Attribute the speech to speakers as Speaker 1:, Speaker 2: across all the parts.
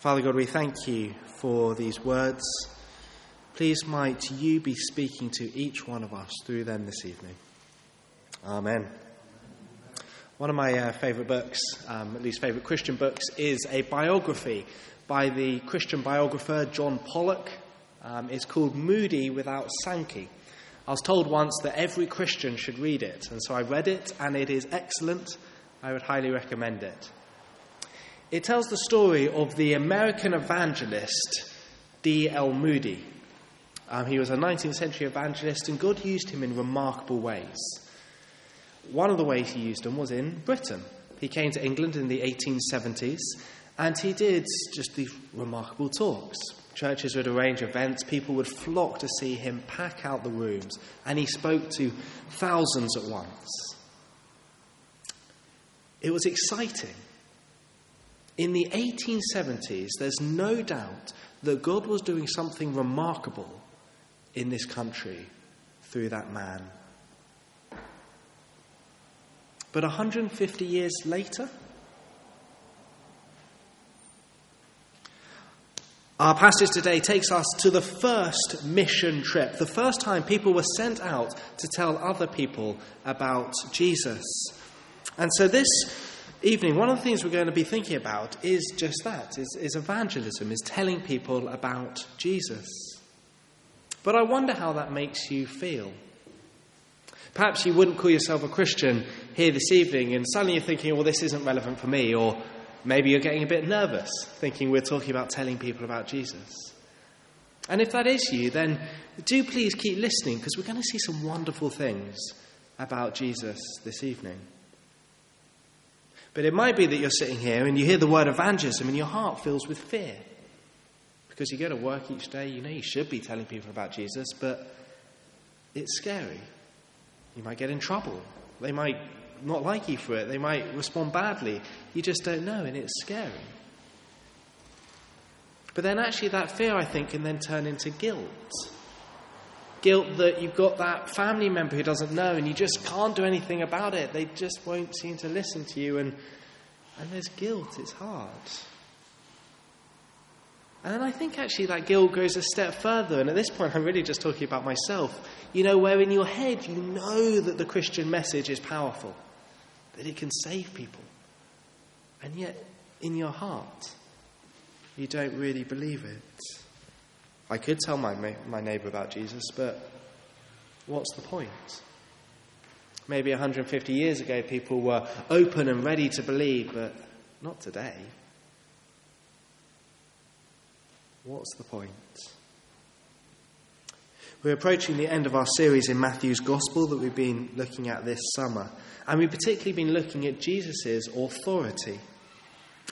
Speaker 1: Father God, we thank you for these words. Please might you be speaking to each one of us through them this evening. Amen. One of my uh, favourite books, um, at least favourite Christian books, is a biography by the Christian biographer John Pollock. Um, it's called Moody Without Sankey. I was told once that every Christian should read it, and so I read it, and it is excellent. I would highly recommend it. It tells the story of the American evangelist D.L. Moody. Um, he was a 19th century evangelist, and God used him in remarkable ways. One of the ways he used him was in Britain. He came to England in the 1870s, and he did just these remarkable talks. Churches would arrange events, people would flock to see him pack out the rooms, and he spoke to thousands at once. It was exciting. In the 1870s, there's no doubt that God was doing something remarkable in this country through that man. But 150 years later, Our passage today takes us to the first mission trip, the first time people were sent out to tell other people about Jesus. And so this evening, one of the things we're going to be thinking about is just that, is, is evangelism, is telling people about Jesus. But I wonder how that makes you feel. Perhaps you wouldn't call yourself a Christian here this evening, and suddenly you're thinking, well, this isn't relevant for me, or maybe you're getting a bit nervous, thinking we're talking about telling people about Jesus. And if that is you, then do please keep listening, because we're going to see some wonderful things about Jesus this evening. But it might be that you're sitting here and you hear the word evangelism and your heart fills with fear. Because you go to work each day, you know you should be telling people about Jesus, but it's scary. You might get in trouble. They might not like you for it. They might respond badly. You just don't know, and it's scary. But then, actually, that fear, I think, can then turn into guilt. Guilt that you've got that family member who doesn't know and you just can't do anything about it. They just won't seem to listen to you, and, and there's guilt. It's hard. And then I think actually that guilt goes a step further. And at this point, I'm really just talking about myself. You know, where in your head you know that the Christian message is powerful, that it can save people. And yet, in your heart, you don't really believe it. I could tell my, my neighbour about Jesus, but what's the point? Maybe 150 years ago, people were open and ready to believe, but not today. What's the point? We're approaching the end of our series in Matthew's Gospel that we've been looking at this summer, and we've particularly been looking at Jesus' authority.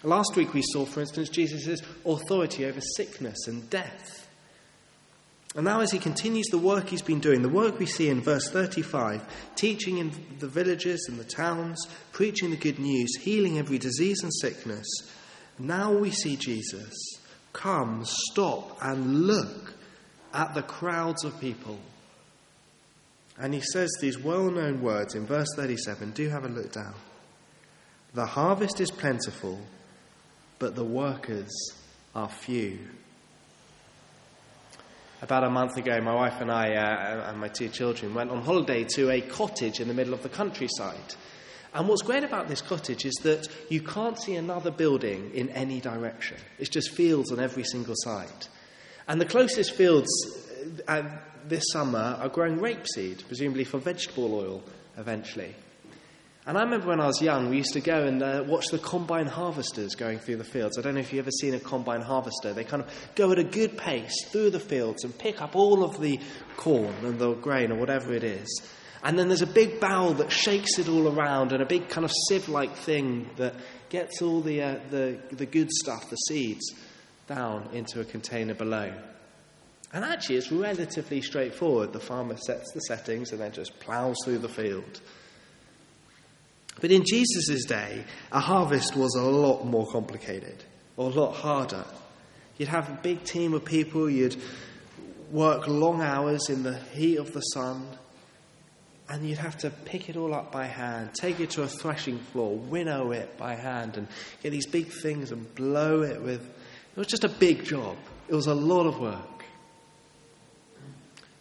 Speaker 1: Last week we saw, for instance, Jesus' authority over sickness and death. And now, as he continues the work he's been doing, the work we see in verse 35, teaching in the villages and the towns, preaching the good news, healing every disease and sickness, now we see Jesus come, stop, and look at the crowds of people. And he says these well known words in verse 37. Do have a look down. The harvest is plentiful, but the workers are few. About a month ago, my wife and I uh, and my two children went on holiday to a cottage in the middle of the countryside. And what's great about this cottage is that you can't see another building in any direction. It's just fields on every single side. And the closest fields uh, this summer are growing rapeseed, presumably for vegetable oil eventually. And I remember when I was young, we used to go and uh, watch the combine harvesters going through the fields. I don't know if you've ever seen a combine harvester. They kind of go at a good pace through the fields and pick up all of the corn and the grain or whatever it is. And then there's a big bowl that shakes it all around and a big kind of sieve like thing that gets all the, uh, the, the good stuff, the seeds, down into a container below. And actually, it's relatively straightforward. The farmer sets the settings and then just ploughs through the field. But in Jesus' day, a harvest was a lot more complicated, or a lot harder. You'd have a big team of people, you'd work long hours in the heat of the sun, and you'd have to pick it all up by hand, take it to a threshing floor, winnow it by hand, and get these big things and blow it with. It was just a big job, it was a lot of work.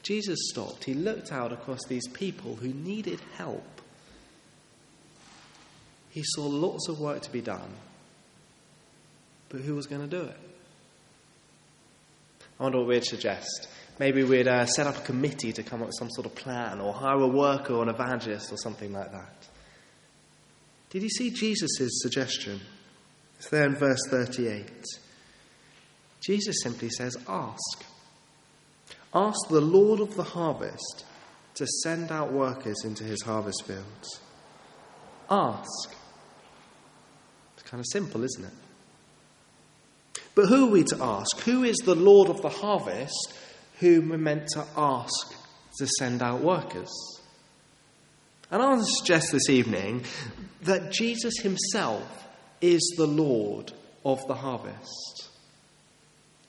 Speaker 1: Jesus stopped. He looked out across these people who needed help. He saw lots of work to be done, but who was going to do it? I wonder what we'd suggest. Maybe we'd uh, set up a committee to come up with some sort of plan, or hire a worker or an evangelist or something like that. Did you see Jesus' suggestion? It's there in verse 38. Jesus simply says, Ask. Ask the Lord of the harvest to send out workers into his harvest fields. Ask. Kind of simple, isn't it? But who are we to ask? Who is the Lord of the harvest whom we're meant to ask to send out workers? And I want to suggest this evening that Jesus himself is the Lord of the harvest.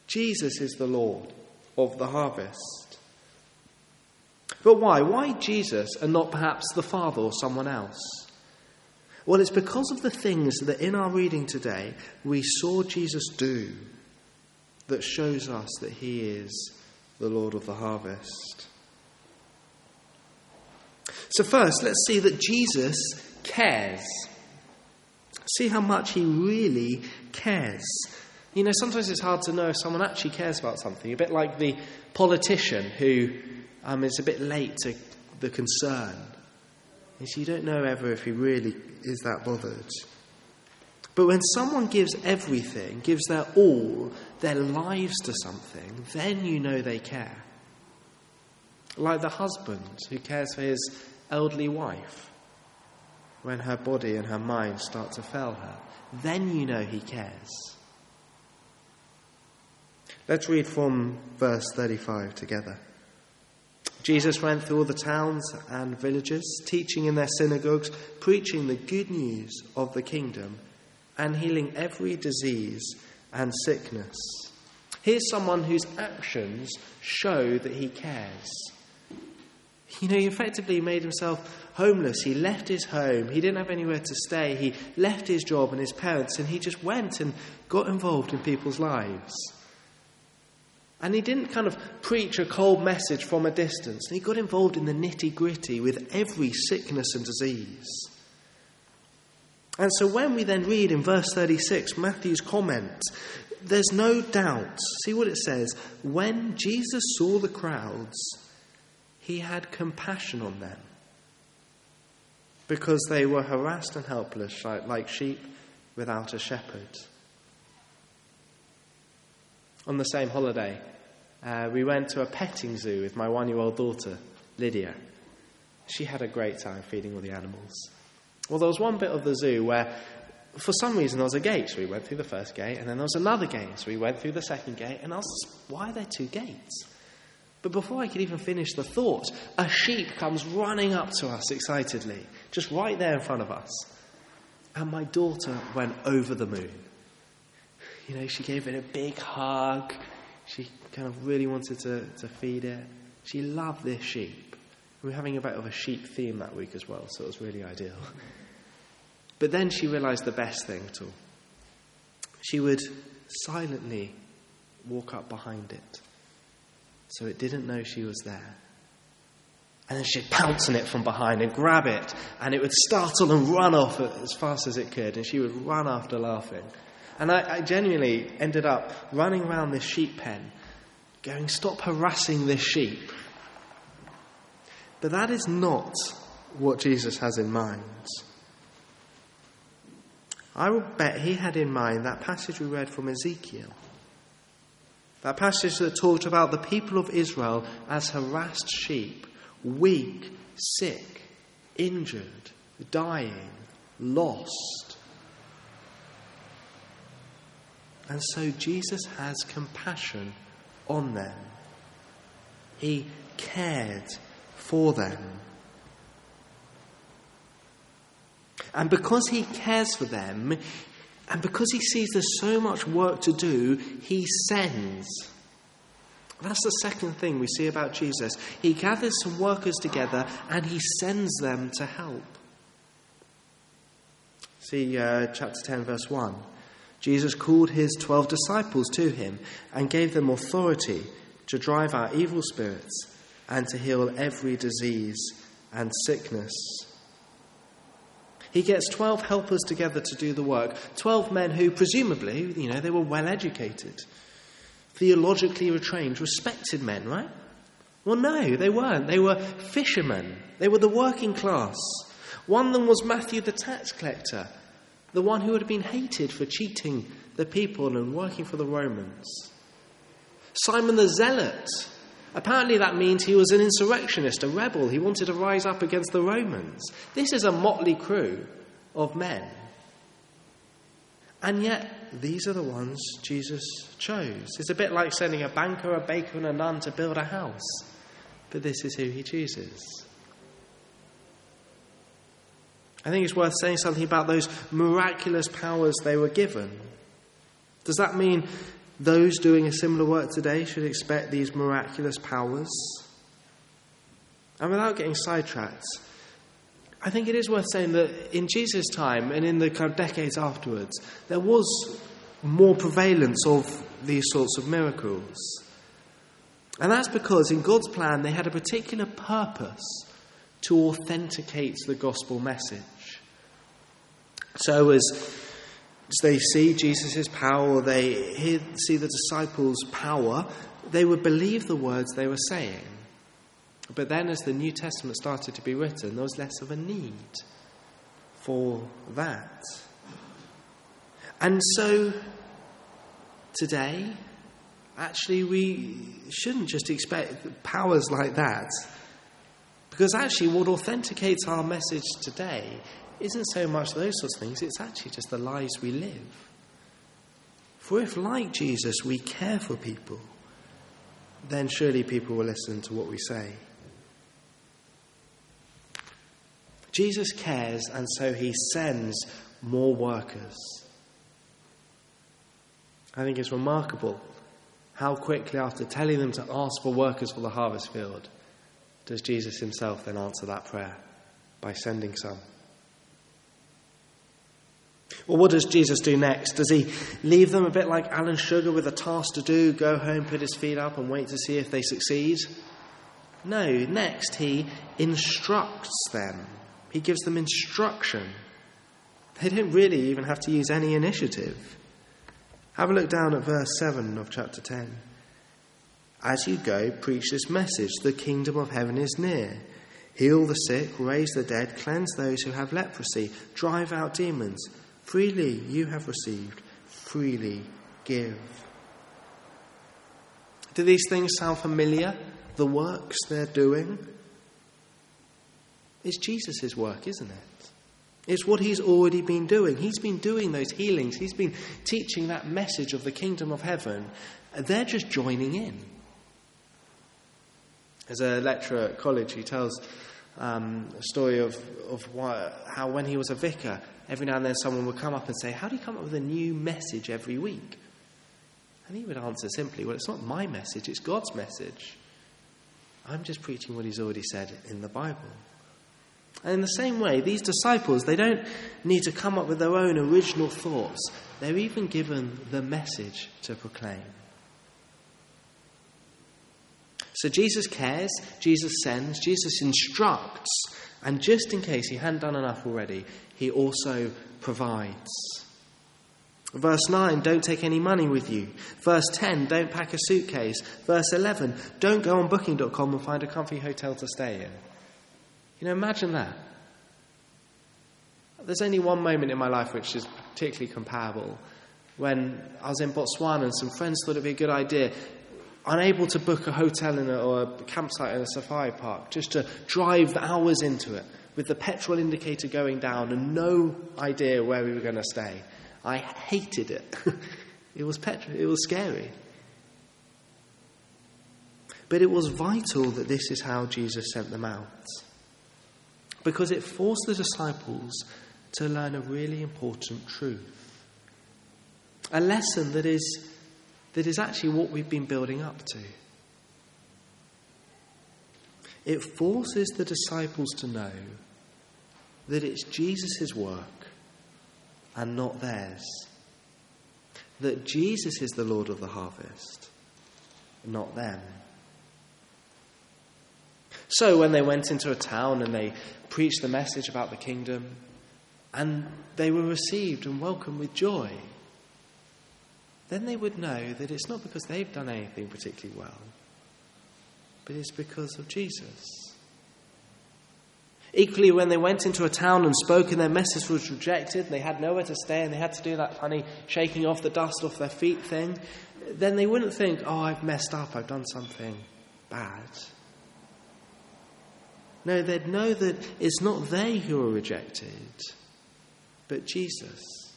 Speaker 1: Jesus is the Lord of the harvest. But why? Why Jesus and not perhaps the Father or someone else? Well, it's because of the things that in our reading today we saw Jesus do that shows us that he is the Lord of the harvest. So, first, let's see that Jesus cares. See how much he really cares. You know, sometimes it's hard to know if someone actually cares about something. A bit like the politician who um, is a bit late to the concern. You don't know ever if he really is that bothered. But when someone gives everything, gives their all, their lives to something, then you know they care. Like the husband who cares for his elderly wife when her body and her mind start to fail her, then you know he cares. Let's read from verse 35 together. Jesus went through all the towns and villages, teaching in their synagogues, preaching the good news of the kingdom, and healing every disease and sickness. Here's someone whose actions show that he cares. You know, he effectively made himself homeless. He left his home. He didn't have anywhere to stay. He left his job and his parents, and he just went and got involved in people's lives. And he didn't kind of preach a cold message from a distance. He got involved in the nitty gritty with every sickness and disease. And so when we then read in verse 36 Matthew's comment, there's no doubt. See what it says. When Jesus saw the crowds, he had compassion on them because they were harassed and helpless like sheep without a shepherd. On the same holiday, uh, we went to a petting zoo with my one year old daughter, Lydia. She had a great time feeding all the animals. Well, there was one bit of the zoo where, for some reason, there was a gate, so we went through the first gate, and then there was another gate, so we went through the second gate, and I was, why are there two gates? But before I could even finish the thought, a sheep comes running up to us excitedly, just right there in front of us. And my daughter went over the moon. You know, she gave it a big hug. She kind of really wanted to, to feed it. She loved this sheep. We were having a bit of a sheep theme that week as well, so it was really ideal. But then she realized the best thing at all. She would silently walk up behind it so it didn't know she was there. And then she'd pounce on it from behind and grab it, and it would startle and run off as fast as it could, and she would run after laughing. And I, I genuinely ended up running around this sheep pen, going, Stop harassing this sheep. But that is not what Jesus has in mind. I will bet he had in mind that passage we read from Ezekiel. That passage that talked about the people of Israel as harassed sheep, weak, sick, injured, dying, lost. And so Jesus has compassion on them. He cared for them. And because he cares for them, and because he sees there's so much work to do, he sends. That's the second thing we see about Jesus. He gathers some workers together and he sends them to help. See uh, chapter 10, verse 1. Jesus called his twelve disciples to him and gave them authority to drive out evil spirits and to heal every disease and sickness. He gets 12 helpers together to do the work, 12 men who presumably, you know, they were well educated, theologically trained, respected men, right? Well, no, they weren't. They were fishermen. They were the working class. One of them was Matthew the tax collector, the one who had been hated for cheating the people and working for the Romans. Simon the Zealot. Apparently, that means he was an insurrectionist, a rebel. He wanted to rise up against the Romans. This is a motley crew of men. And yet, these are the ones Jesus chose. It's a bit like sending a banker, a baker, and a nun to build a house. But this is who he chooses. I think it's worth saying something about those miraculous powers they were given. Does that mean those doing a similar work today should expect these miraculous powers? And without getting sidetracked, I think it is worth saying that in Jesus' time and in the kind of decades afterwards, there was more prevalence of these sorts of miracles. And that's because in God's plan, they had a particular purpose to authenticate the gospel message. So, as they see Jesus' power, they hear, see the disciples' power, they would believe the words they were saying. But then, as the New Testament started to be written, there was less of a need for that. And so, today, actually, we shouldn't just expect powers like that. Because actually, what authenticates our message today isn't so much those sorts of things, it's actually just the lives we live. For if, like Jesus, we care for people, then surely people will listen to what we say. Jesus cares, and so he sends more workers. I think it's remarkable how quickly, after telling them to ask for workers for the harvest field, does Jesus himself then answer that prayer by sending some. Well, what does Jesus do next? Does he leave them a bit like Alan Sugar with a task to do, go home, put his feet up, and wait to see if they succeed? No, next he instructs them. He gives them instruction. They don't really even have to use any initiative. Have a look down at verse 7 of chapter 10. As you go, preach this message the kingdom of heaven is near. Heal the sick, raise the dead, cleanse those who have leprosy, drive out demons. Freely you have received, freely give. Do these things sound familiar? The works they're doing? It's Jesus' work, isn't it? It's what he's already been doing. He's been doing those healings, he's been teaching that message of the kingdom of heaven. They're just joining in. As a lecturer at college, he tells um, a story of, of why, how when he was a vicar, every now and then someone would come up and say, How do you come up with a new message every week? And he would answer simply, Well, it's not my message, it's God's message. I'm just preaching what he's already said in the Bible. And in the same way, these disciples, they don't need to come up with their own original thoughts. They're even given the message to proclaim. So Jesus cares, Jesus sends, Jesus instructs, and just in case he hadn't done enough already, he also provides. Verse 9, don't take any money with you. Verse 10, don't pack a suitcase. Verse 11, don't go on booking.com and find a comfy hotel to stay in. You know, imagine that. There's only one moment in my life which is particularly comparable. When I was in Botswana and some friends thought it'd be a good idea, unable to book a hotel a, or a campsite in a safari park, just to drive hours into it with the petrol indicator going down and no idea where we were going to stay. I hated it. it was petrol, it was scary. But it was vital that this is how Jesus sent them out. Because it forced the disciples to learn a really important truth. A lesson that is, that is actually what we've been building up to. It forces the disciples to know that it's Jesus' work and not theirs. that Jesus is the Lord of the harvest, not them. So when they went into a town and they preached the message about the kingdom, and they were received and welcomed with joy, then they would know that it's not because they've done anything particularly well, but it's because of Jesus. Equally, when they went into a town and spoke and their message was rejected, and they had nowhere to stay and they had to do that funny shaking off the dust off their feet thing, then they wouldn't think, oh, I've messed up, I've done something bad. No, they'd know that it's not they who are rejected, but Jesus.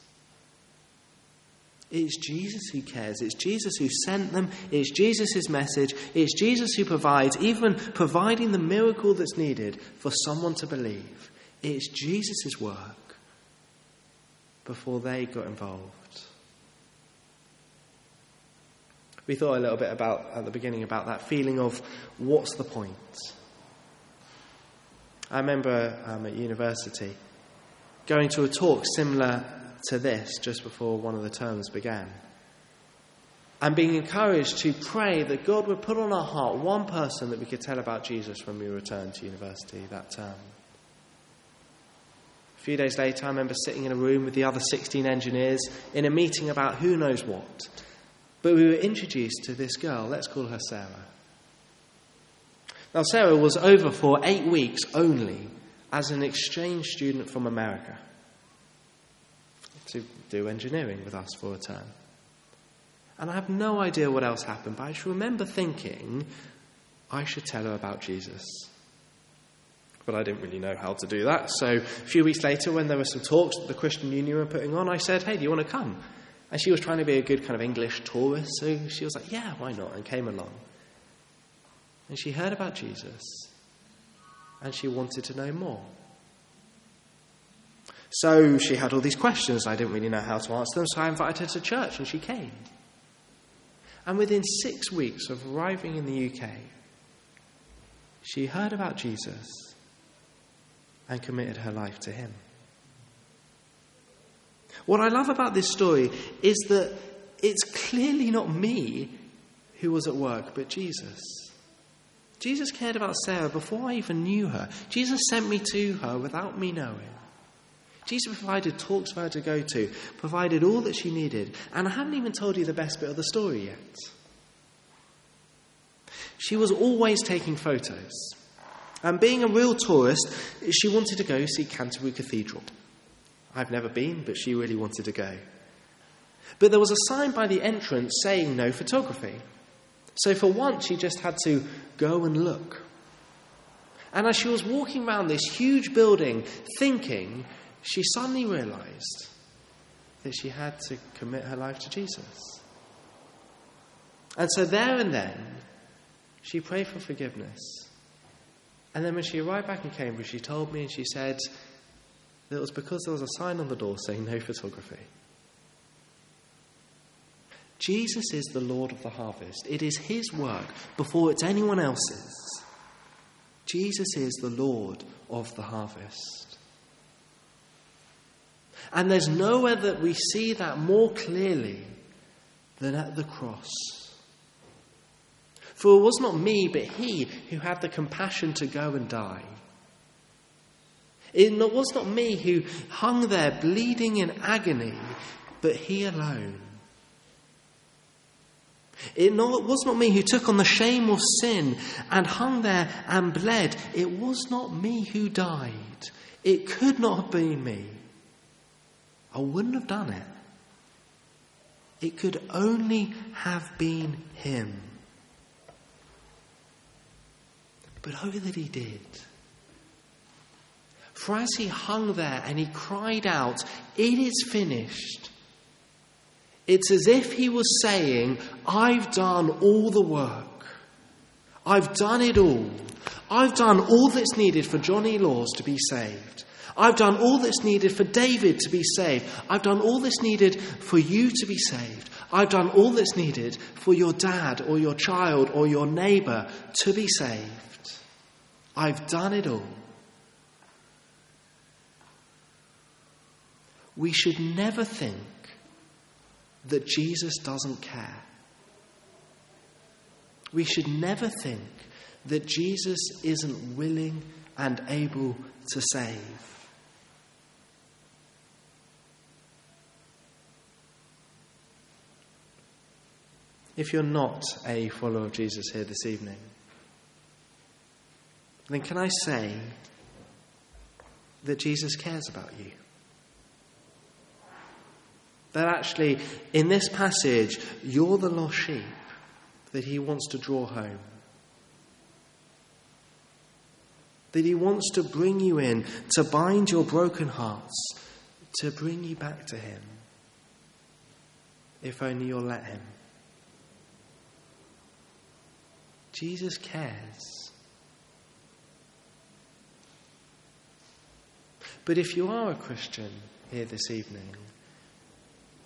Speaker 1: It's Jesus who cares. It's Jesus who sent them. It's Jesus' message. It's Jesus who provides, even providing the miracle that's needed for someone to believe. It's Jesus' work before they got involved. We thought a little bit about, at the beginning, about that feeling of what's the point? I remember um, at university going to a talk similar to this just before one of the terms began. And being encouraged to pray that God would put on our heart one person that we could tell about Jesus when we returned to university that term. A few days later, I remember sitting in a room with the other 16 engineers in a meeting about who knows what. But we were introduced to this girl, let's call her Sarah. Now, Sarah was over for eight weeks only as an exchange student from America to do engineering with us for a term. And I have no idea what else happened, but I just remember thinking I should tell her about Jesus. But I didn't really know how to do that. So a few weeks later, when there were some talks that the Christian Union were putting on, I said, Hey, do you want to come? And she was trying to be a good kind of English tourist, so she was like, Yeah, why not? and came along. And she heard about Jesus and she wanted to know more. So she had all these questions. I didn't really know how to answer them, so I invited her to church and she came. And within six weeks of arriving in the UK, she heard about Jesus and committed her life to him. What I love about this story is that it's clearly not me who was at work, but Jesus. Jesus cared about Sarah before I even knew her. Jesus sent me to her without me knowing. Jesus provided talks for her to go to, provided all that she needed. And I haven't even told you the best bit of the story yet. She was always taking photos. And being a real tourist, she wanted to go see Canterbury Cathedral. I've never been, but she really wanted to go. But there was a sign by the entrance saying no photography. So for once, she just had to go and look. And as she was walking around this huge building thinking, she suddenly realized that she had to commit her life to Jesus. And so there and then, she prayed for forgiveness. And then when she arrived back in Cambridge, she told me and she said that it was because there was a sign on the door saying no photography. Jesus is the Lord of the harvest. It is his work before it's anyone else's. Jesus is the Lord of the harvest. And there's nowhere that we see that more clearly than at the cross. For it was not me, but he who had the compassion to go and die. It was not me who hung there bleeding in agony, but he alone. It was not me who took on the shame of sin and hung there and bled. It was not me who died. It could not have been me. I wouldn't have done it. It could only have been him. But oh, that he did. For as he hung there and he cried out, It is finished, it's as if he was saying, I've done all the work. I've done it all. I've done all that's needed for Johnny Laws to be saved. I've done all that's needed for David to be saved. I've done all that's needed for you to be saved. I've done all that's needed for your dad or your child or your neighbour to be saved. I've done it all. We should never think that Jesus doesn't care. We should never think that Jesus isn't willing and able to save. If you're not a follower of Jesus here this evening, then can I say that Jesus cares about you? That actually, in this passage, you're the lost sheep that he wants to draw home. That he wants to bring you in, to bind your broken hearts, to bring you back to him. If only you'll let him. Jesus cares. But if you are a Christian here this evening,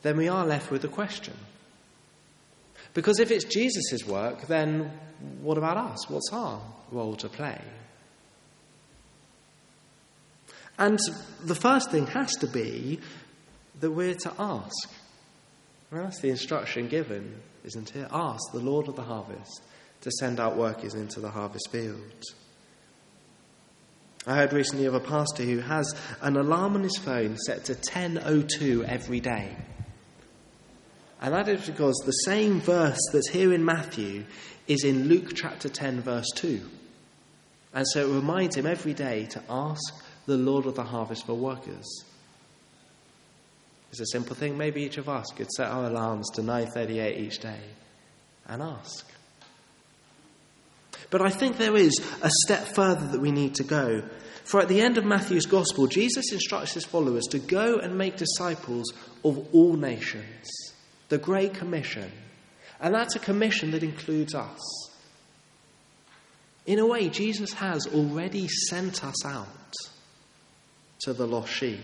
Speaker 1: then we are left with a question. Because if it's Jesus' work, then what about us? What's our role to play? And the first thing has to be that we're to ask. Well, that's the instruction given, isn't it? Ask the Lord of the harvest to send out workers into the harvest fields. I heard recently of a pastor who has an alarm on his phone set to 10:02 every day. And that is because the same verse that's here in Matthew is in Luke chapter 10 verse 2. And so it reminds him every day to ask the Lord of the harvest for workers. It's a simple thing. Maybe each of us could set our alarms to 9:38 each day and ask. But I think there is a step further that we need to go. For at the end of Matthew's Gospel, Jesus instructs his followers to go and make disciples of all nations. The Great Commission. And that's a commission that includes us. In a way, Jesus has already sent us out to the lost sheep.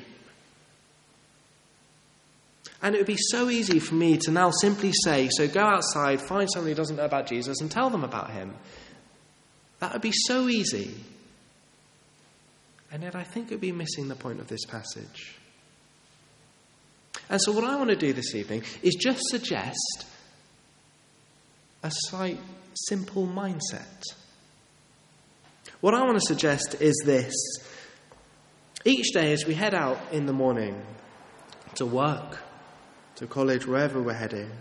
Speaker 1: And it would be so easy for me to now simply say, so go outside, find somebody who doesn't know about Jesus, and tell them about him. That would be so easy. And yet, I think it would be missing the point of this passage. And so, what I want to do this evening is just suggest a slight, simple mindset. What I want to suggest is this each day, as we head out in the morning to work, to college, wherever we're heading,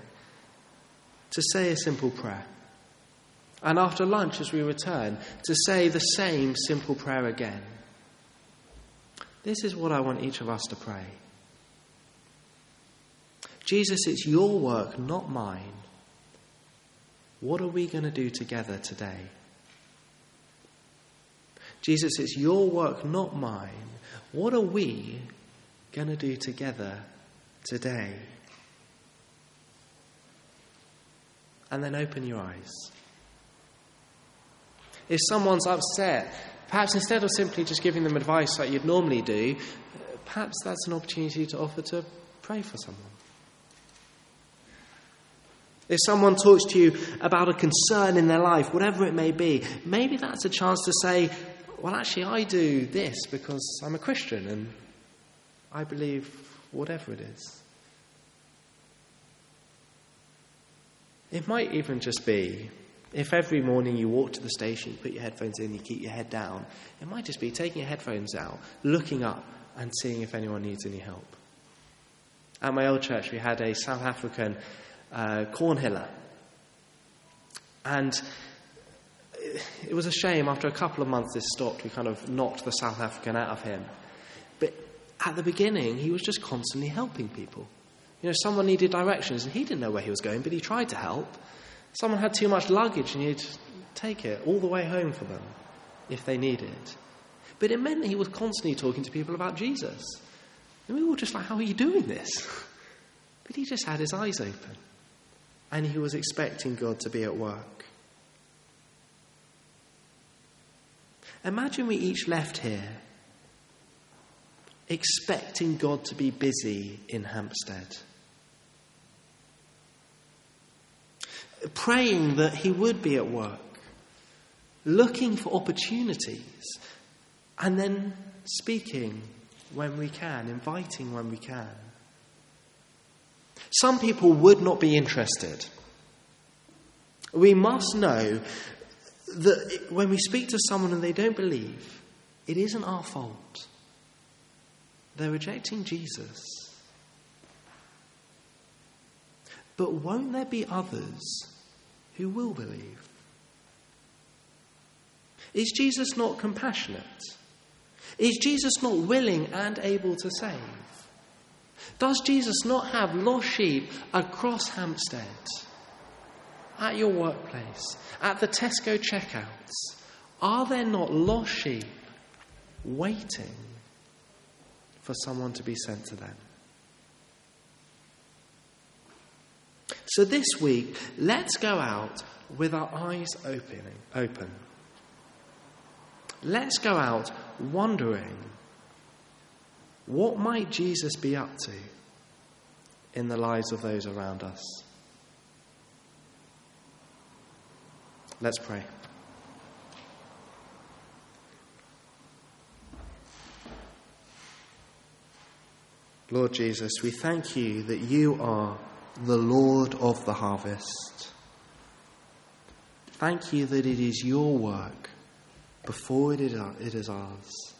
Speaker 1: to say a simple prayer. And after lunch, as we return, to say the same simple prayer again. This is what I want each of us to pray. Jesus, it's your work, not mine. What are we going to do together today? Jesus, it's your work, not mine. What are we going to do together today? And then open your eyes. If someone's upset, perhaps instead of simply just giving them advice like you'd normally do, perhaps that's an opportunity to offer to pray for someone. If someone talks to you about a concern in their life, whatever it may be, maybe that's a chance to say, Well, actually, I do this because I'm a Christian and I believe whatever it is. It might even just be if every morning you walk to the station, you put your headphones in, you keep your head down, it might just be taking your headphones out, looking up, and seeing if anyone needs any help. At my old church, we had a South African uh, cornhiller. And it was a shame, after a couple of months this stopped, we kind of knocked the South African out of him. But at the beginning, he was just constantly helping people. You know, someone needed directions and he didn't know where he was going, but he tried to help. Someone had too much luggage and he'd take it all the way home for them if they needed. But it meant that he was constantly talking to people about Jesus. And we were just like, How are you doing this? But he just had his eyes open. And he was expecting God to be at work. Imagine we each left here expecting God to be busy in Hampstead. Praying that He would be at work, looking for opportunities, and then speaking when we can, inviting when we can. Some people would not be interested. We must know that when we speak to someone and they don't believe, it isn't our fault. They're rejecting Jesus. But won't there be others who will believe? Is Jesus not compassionate? Is Jesus not willing and able to save? Does Jesus not have lost sheep across Hampstead, at your workplace, at the Tesco checkouts? Are there not lost sheep waiting for someone to be sent to them? So this week, let's go out with our eyes opening, open. Let's go out wondering what might Jesus be up to in the lives of those around us? Let's pray. Lord Jesus, we thank you that you are the Lord of the harvest. Thank you that it is your work before it is ours.